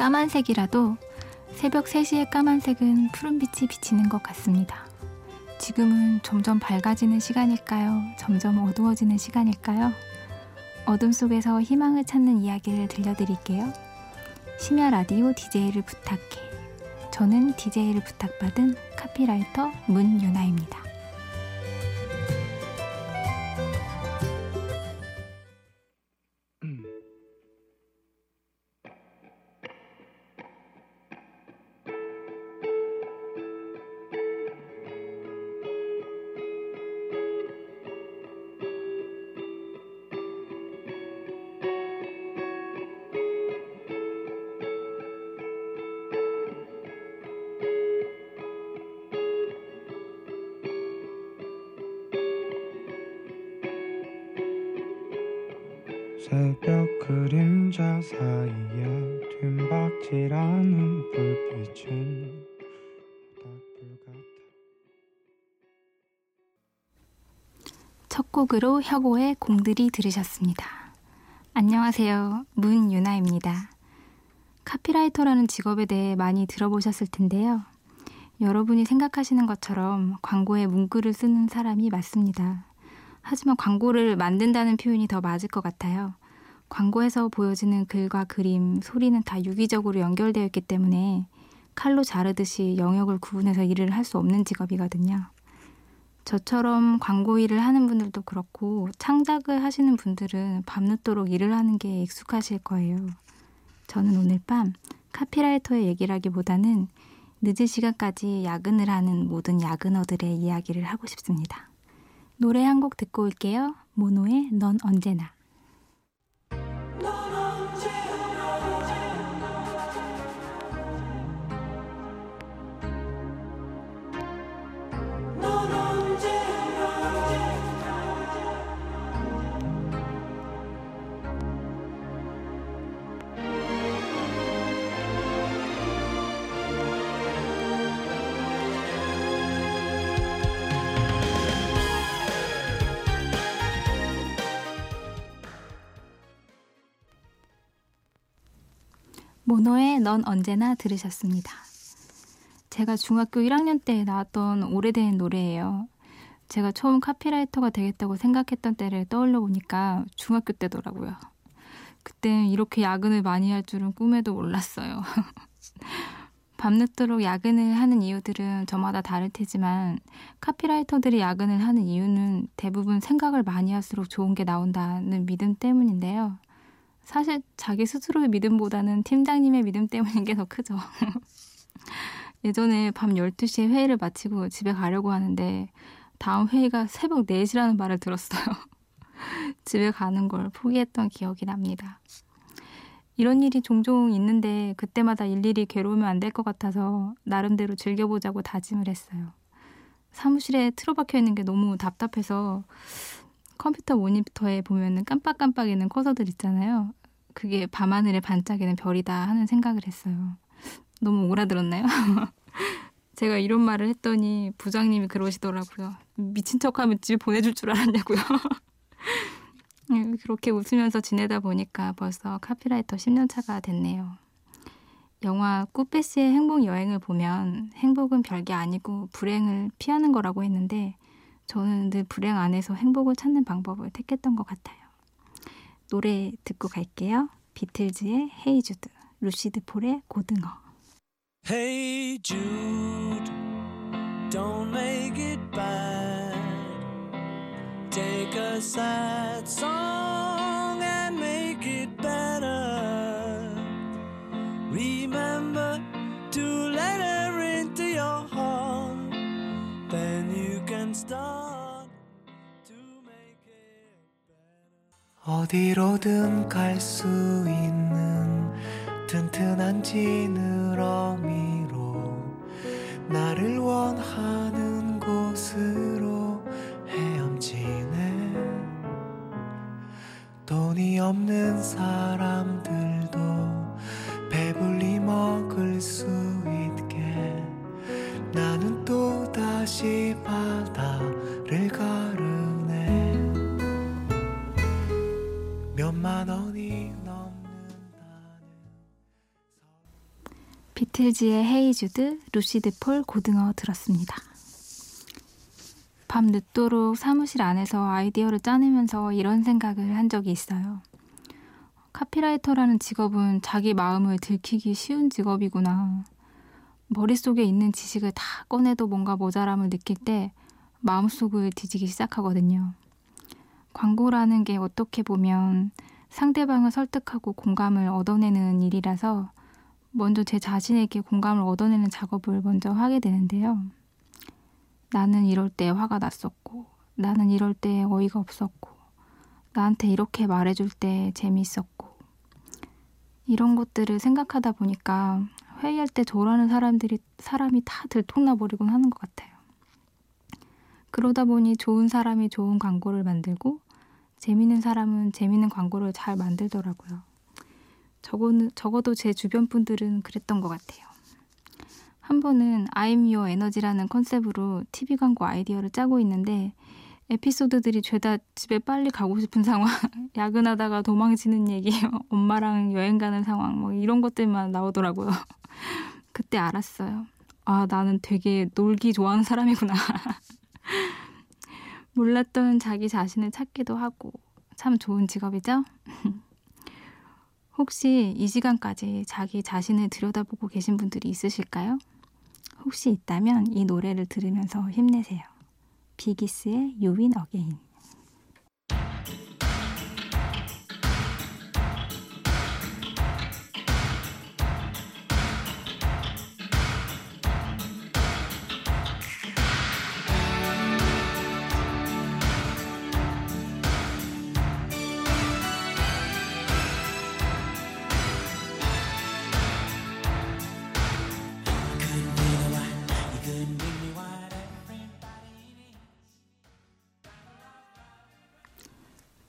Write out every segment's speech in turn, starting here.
까만색이라도 새벽 3시의 까만색은 푸른빛이 비치는 것 같습니다. 지금은 점점 밝아지는 시간일까요? 점점 어두워지는 시간일까요? 어둠 속에서 희망을 찾는 이야기를 들려드릴게요. 심야 라디오 DJ를 부탁해. 저는 DJ를 부탁받은 카피라이터 문유나입니다. 새벽 그림자 사이에 뒷박질하는 불빛은 첫 곡으로 혁오의 공들이 들으셨습니다. 안녕하세요. 문유나입니다. 카피라이터라는 직업에 대해 많이 들어보셨을 텐데요. 여러분이 생각하시는 것처럼 광고에 문구를 쓰는 사람이 맞습니다. 하지만 광고를 만든다는 표현이 더 맞을 것 같아요. 광고에서 보여지는 글과 그림, 소리는 다 유기적으로 연결되어 있기 때문에 칼로 자르듯이 영역을 구분해서 일을 할 수 없는 직업이거든요. 저처럼 광고 일을 하는 분들도 그렇고 창작을 하시는 분들은 밤늦도록 일을 하는 게 익숙하실 거예요. 저는 오늘 밤 카피라이터의 얘기라기보다는 늦은 시간까지 야근을 하는 모든 야근어들의 이야기를 하고 싶습니다. 노래 한 곡 듣고 올게요. 모노의 넌 언제나. 모노의 넌 언제나 들으셨습니다. 제가 중학교 1학년 때 나왔던 오래된 노래예요. 제가 처음 카피라이터가 되겠다고 생각했던 때를 떠올려 보니까 중학교 때더라고요. 그땐 이렇게 야근을 많이 할 줄은 꿈에도 몰랐어요. 밤늦도록 야근을 하는 이유들은 저마다 다를 테지만 카피라이터들이 야근을 하는 이유는 대부분 생각을 많이 할수록 좋은 게 나온다는 믿음 때문인데요. 사실 자기 스스로의 믿음보다는 팀장님의 믿음 때문인 게 더 크죠. 예전에 밤 12시에 회의를 마치고 집에 가려고 하는데 다음 회의가 새벽 4시라는 말을 들었어요. 집에 가는 걸 포기했던 기억이 납니다. 이런 일이 종종 있는데 그때마다 일일이 괴로우면 안 될 것 같아서 나름대로 즐겨보자고 다짐을 했어요. 사무실에 틀어박혀 있는 게 너무 답답해서 컴퓨터 모니터에 보면 은 깜빡깜빡이는 커서들 있잖아요. 그게 밤하늘에 반짝이는 별이다 하는 생각을 했어요. 너무 오라들었나요? 제가 이런 말을 했더니 부장님이 그러시더라고요. 미친 척하면 집에 보내줄 줄 알았냐고요. 네, 그렇게 웃으면서 지내다 보니까 벌써 카피라이터 10년 차가 됐네요. 영화 꾸페스의 행복 여행을 보면 행복은 별게 아니고 불행을 피하는 거라고 했는데 저는 늘 불행 안에서 행복을 찾는 방법을 택했던 것 같아요. 노래 듣고 갈게요. 비틀즈의 헤이 주드, 루시드 폴의 고등어. Hey Jude, don't make it bad. Take a sad song and make it better. Remember to 어디로든 갈 수 있는 튼튼한 지느러미 비틀즈의 Hey Jude, 루시드 폴, 고등어 들었습니다. 밤 늦도록 사무실 안에서 아이디어를 짜내면서 이런 생각을 한 적이 있어요. 카피라이터라는 직업은 자기 마음을 들키기 쉬운 직업이구나. 머릿속에 있는 지식을 다 꺼내도 뭔가 모자람을 느낄 때 마음속을 뒤지기 시작하거든요. 광고라는 게 어떻게 보면 상대방을 설득하고 공감을 얻어내는 일이라서 먼저 제 자신에게 공감을 얻어내는 작업을 먼저 하게 되는데요. 나는 이럴 때 화가 났었고, 나는 이럴 때 어이가 없었고, 나한테 이렇게 말해줄 때 재미있었고, 이런 것들을 생각하다 보니까 회의할 때 저라는 사람들이, 사람이 다 들통나 버리곤 하는 것 같아요. 그러다 보니 좋은 사람이 좋은 광고를 만들고, 재밌는 사람은 재밌는 광고를 잘 만들더라고요. 적어는, 적어도 제 주변 분들은 그랬던 것 같아요. 한 번은 I'm Your Energy라는 컨셉으로 TV 광고 아이디어를 짜고 있는데 에피소드들이 죄다 집에 빨리 가고 싶은 상황, 야근하다가 도망치는 얘기, 엄마랑 여행 가는 상황, 뭐 이런 것들만 나오더라고요. 그때 알았어요. 아, 나는 되게 놀기 좋아하는 사람이구나. 몰랐던 자기 자신을 찾기도 하고 참 좋은 직업이죠? 혹시 이 시간까지 자기 자신을 들여다보고 계신 분들이 있으실까요? 혹시 있다면 이 노래를 들으면서 힘내세요. 비기스의 Win Again.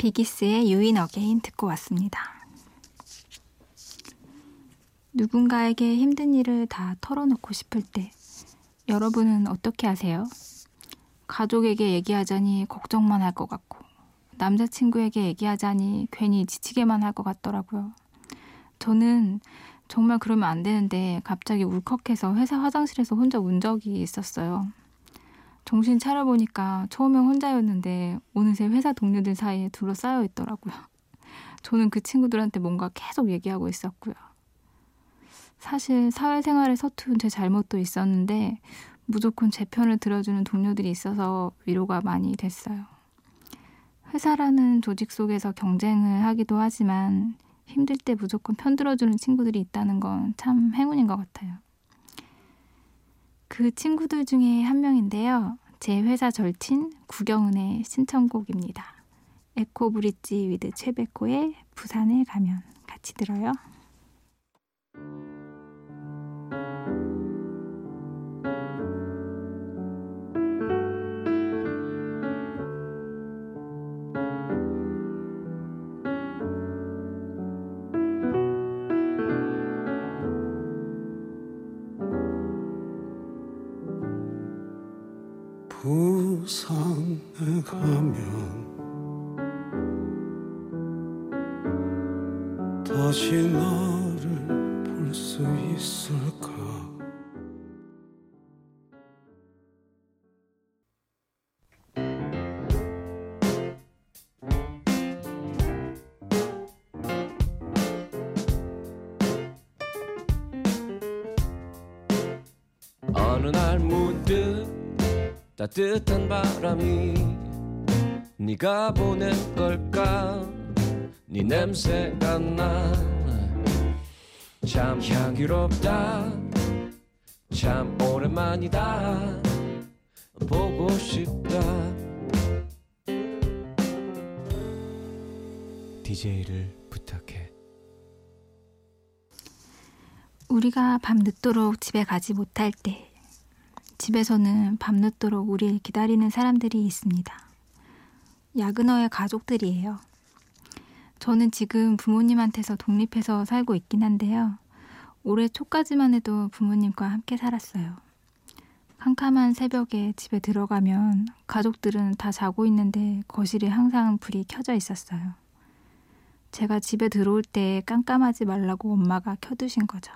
비기스의 You Win Again 듣고 왔습니다. 누군가에게 힘든 일을 다 털어놓고 싶을 때 여러분은 어떻게 하세요? 가족에게 얘기하자니 걱정만 할 것 같고 남자친구에게 얘기하자니 괜히 지치게만 할 것 같더라고요. 저는 정말 그러면 안 되는데 갑자기 울컥해서 회사 화장실에서 혼자 운 적이 있었어요. 정신 차려보니까 처음엔 혼자였는데 어느새 회사 동료들 사이에 둘러싸여 있더라고요. 저는 그 친구들한테 뭔가 계속 얘기하고 있었고요. 사실 사회생활에 서툰 제 잘못도 있었는데 무조건 제 편을 들어주는 동료들이 있어서 위로가 많이 됐어요. 회사라는 조직 속에서 경쟁을 하기도 하지만 힘들 때 무조건 편 들어주는 친구들이 있다는 건 참 행운인 것 같아요. 그 친구들 중에 한 명인데요. 제 회사 절친 구경은의 신청곡입니다. 에코 브릿지 with 최백호의 부산에 가면 같이 들어요. 있을까? 어느 날 문득 따뜻한 바람이 네가 보낸 걸까? 네 냄새가 나 참 향기롭다 참 오랜만이다 보고 싶다 DJ를 부탁해 우리가 밤늦도록 집에 가지 못할 때 집에서는 밤늦도록 우리를 기다리는 사람들이 있습니다. 야근어의 가족들이에요. 저는 지금 부모님한테서 독립해서 살고 있긴 한데요. 올해 초까지만 해도 부모님과 함께 살았어요. 캄캄한 새벽에 집에 들어가면 가족들은 다 자고 있는데 거실에 항상 불이 켜져 있었어요. 제가 집에 들어올 때 깜깜하지 말라고 엄마가 켜두신 거죠.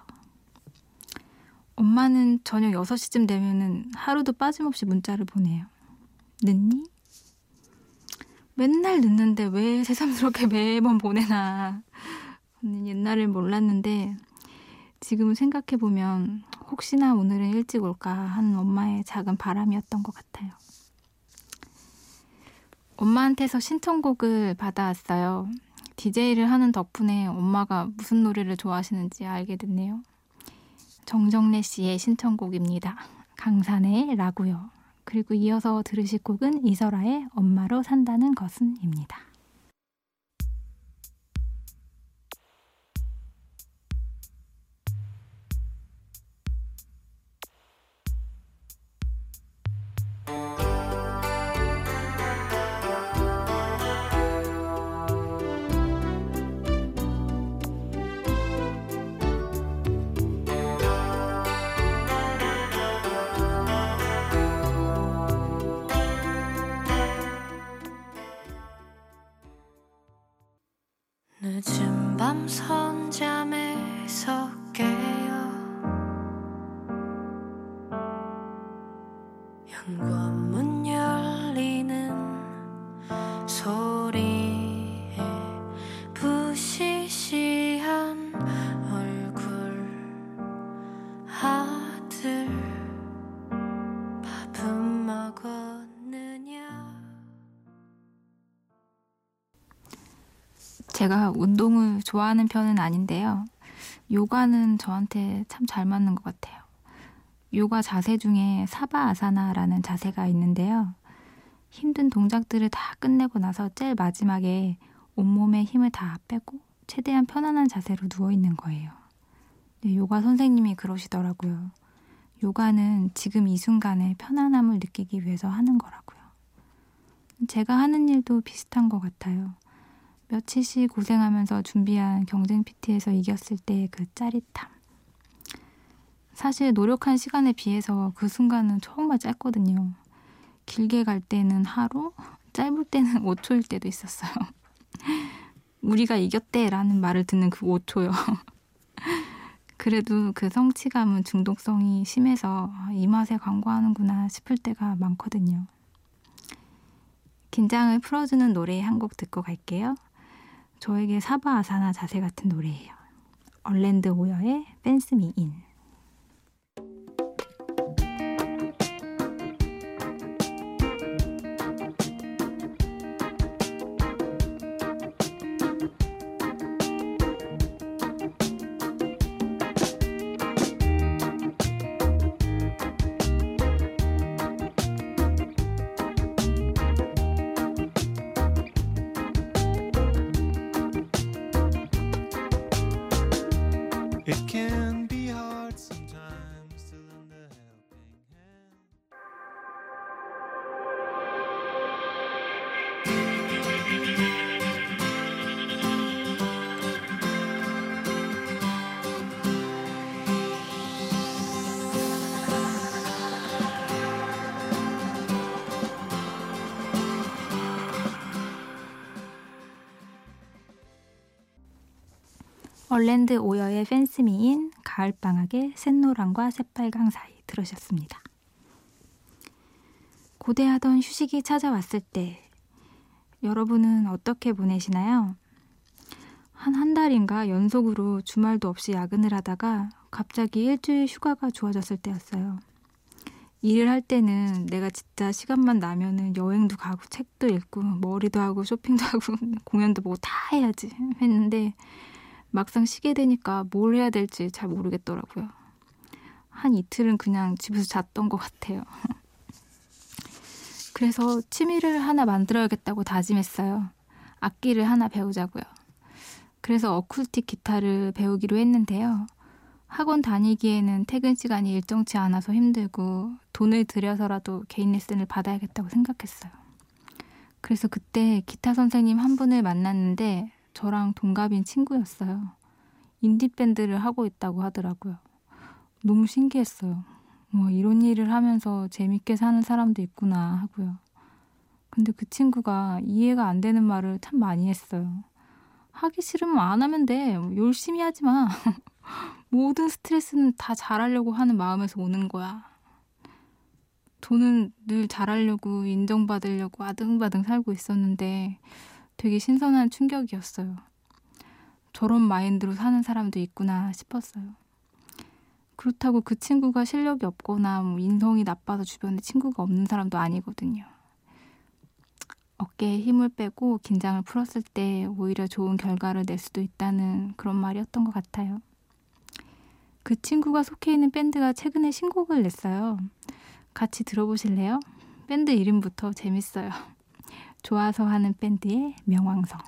엄마는 저녁 6시쯤 되면은 하루도 빠짐없이 문자를 보내요. 늦니? 맨날 늦는데 왜 새삼스럽게 매번 보내나. 옛날엔 몰랐는데 지금 생각해보면 혹시나 오늘은 일찍 올까 하는 엄마의 작은 바람이었던 것 같아요. 엄마한테서 신청곡을 받아왔어요. DJ를 하는 덕분에 엄마가 무슨 노래를 좋아하시는지 알게 됐네요. 정정래 씨의 신청곡입니다. 강산의 라고요. 그리고 이어서 들으실 곡은 이설아의 엄마로 산다는 것은입니다. 늦은 밤 선잠에서 깨어 좋아하는 편은 아닌데요. 요가는 저한테 참 잘 맞는 것 같아요. 요가 자세 중에 사바 아사나라는 자세가 있는데요. 힘든 동작들을 다 끝내고 나서 제일 마지막에 온몸에 힘을 다 빼고 최대한 편안한 자세로 누워 있는 거예요. 네, 요가 선생님이 그러시더라고요. 요가는 지금 이 순간에 편안함을 느끼기 위해서 하는 거라고요. 제가 하는 일도 비슷한 것 같아요. 며칠씩 고생하면서 준비한 경쟁 PT에서 이겼을 때의 그 짜릿함. 사실 노력한 시간에 비해서 그 순간은 정말 짧거든요. 길게 갈 때는 하루, 짧을 때는 5초일 때도 있었어요. 우리가 이겼대 라는 말을 듣는 그 5초요. 그래도 그 성취감은 중독성이 심해서 이 맛에 광고하는구나 싶을 때가 많거든요. 긴장을 풀어주는 노래 한 곡 듣고 갈게요. 저에게 사바 아사나 자세 같은 노래예요. 얼랜드 오여의 댄스 미인. 얼랜드 오여의 팬스미인 가을방학의 샛노랑과 새빨강 사이 들으셨습니다. 고대하던 휴식이 찾아왔을 때 여러분은 어떻게 보내시나요? 한 한 달인가 연속으로 주말도 없이 야근을 하다가 갑자기 일주일 휴가가 주어졌을 때였어요. 일을 할 때는 내가 진짜 시간만 나면은 여행도 가고 책도 읽고 머리도 하고 쇼핑도 하고 공연도 보고 다 해야지 했는데 막상 쉬게 되니까 뭘 해야 될지 잘 모르겠더라고요. 한 이틀은 그냥 집에서 잤던 것 같아요. 그래서 취미를 하나 만들어야겠다고 다짐했어요. 악기를 하나 배우자고요. 그래서 어쿠스틱 기타를 배우기로 했는데요. 학원 다니기에는 퇴근 시간이 일정치 않아서 힘들고 돈을 들여서라도 개인 레슨을 받아야겠다고 생각했어요. 그래서 그때 기타 선생님 한 분을 만났는데 저랑 동갑인 친구였어요. 인디밴드를 하고 있다고 하더라고요. 너무 신기했어요. 뭐 이런 일을 하면서 재밌게 사는 사람도 있구나 하고요. 근데 그 친구가 이해가 안 되는 말을 참 많이 했어요. 하기 싫으면 안 하면 돼. 뭐 열심히 하지 마. 모든 스트레스는 다 잘하려고 하는 마음에서 오는 거야. 저는 늘 잘하려고 인정받으려고 아등바등 살고 있었는데 되게 신선한 충격이었어요. 저런 마인드로 사는 사람도 있구나 싶었어요. 그렇다고 그 친구가 실력이 없거나 뭐 인성이 나빠서 주변에 친구가 없는 사람도 아니거든요. 어깨에 힘을 빼고 긴장을 풀었을 때 오히려 좋은 결과를 낼 수도 있다는 그런 말이었던 것 같아요. 그 친구가 속해 있는 밴드가 최근에 신곡을 냈어요. 같이 들어보실래요? 밴드 이름부터 재밌어요. 좋아서 하는 밴드의 명왕성.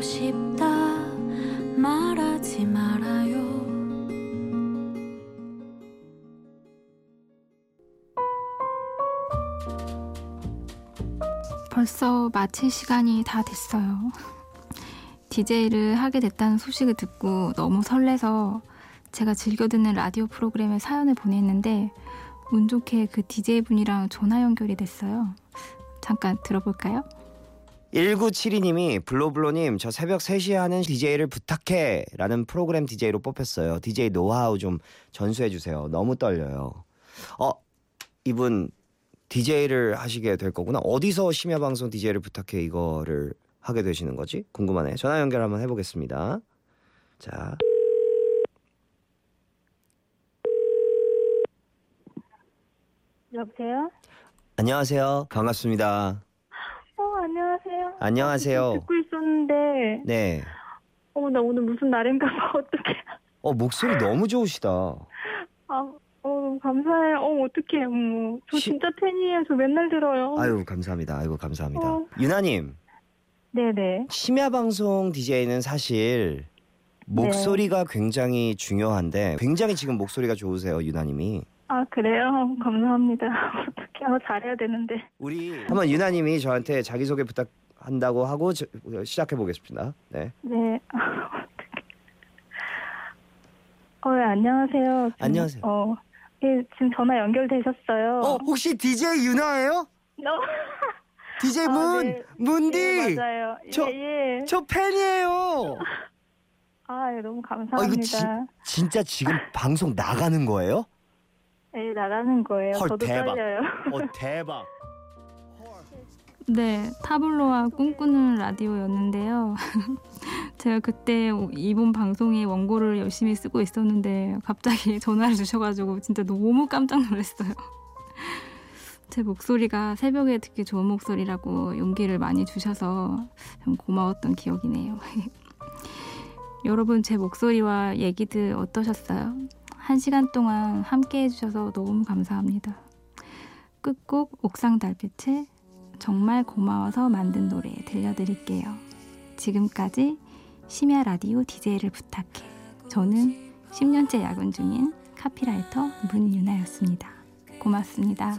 싶다 말하지 말 벌써 마칠 시간이 다 됐어요. DJ를 하게 됐다는 소식을 듣고 너무 설레서 제가 즐겨 듣는 라디오 프로그램에 사연을 보냈는데 운 좋게 그 DJ분이랑 전화 연결이 됐어요. 잠깐 들어볼까요? 1972님이 블로블로님 저 새벽 3시에 하는 DJ를 부탁해 라는 프로그램 DJ로 뽑혔어요. DJ 노하우 좀 전수해 주세요. 너무 떨려요. 어 이분 DJ를 하시게 될 거구나. 어디서 심야 방송 DJ를 부탁해 이거를 하게 되시는 거지? 궁금하네. 전화 연결 한번 해보겠습니다. 자. 여보세요? 안녕하세요. 반갑습니다. 어, 안녕하세요. 안녕하세요. 듣고 있었는데, 네. 어, 나 오늘 무슨 날인가 봐, 어떡해. 어 목소리 너무 좋으시다. 아, 어, 감사해요. 어, 어떡해. 어머, 저 시- 진짜 팬이에요. 저 맨날 들어요. 아유 감사합니다. 아이고 감사합니다. 어. 유나님. 네네. 심야 방송 DJ는 사실 목소리가 굉장히 중요한데 굉장히 지금 목소리가 좋으세요 유나님이 아, 그래요? 감사합니다. 어떡해. 아, 잘해야 되는데. 우리 한번 유나님이 저한테 자기 소개 부탁한다고 하고 저- 시작해 보겠습니다 네 네. 아, 어떡해. 어, 네, 안녕하세요. 안녕하세요. 어, 예, 지금 전화 연결되셨어요. 어, 혹시 DJ 유나예요? 너? DJ 아, 문 네. 문디 예, 맞아요. 저- 예, 예. 저 팬이에요 아, 예, 너무 어, 감사합니다. 이거 진, 진짜 지금 방송 나가는 거예요? 네, 나가는 거예요. 헐, 저도 대박. 떨려요. 어 대박 네, 타블로와 꿈꾸는 라디오였는데요. 제가 그때 이번 방송에 원고를 열심히 쓰고 있었는데 갑자기 전화를 주셔가지고 진짜 너무 깜짝 놀랐어요. 제 목소리가 새벽에 듣기 좋은 목소리라고 용기를 많이 주셔서 참 고마웠던 기억이네요. 여러분 제 목소리와 얘기들 어떠셨어요? 한 시간 동안 함께 해주셔서 너무 감사합니다. 끝곡 옥상 달빛의 정말 고마워서 만든 노래 들려드릴게요. 지금까지 심야 라디오 DJ를 부탁해. 저는 10년째 야근 중인 카피라이터 문유나였습니다. 고맙습니다.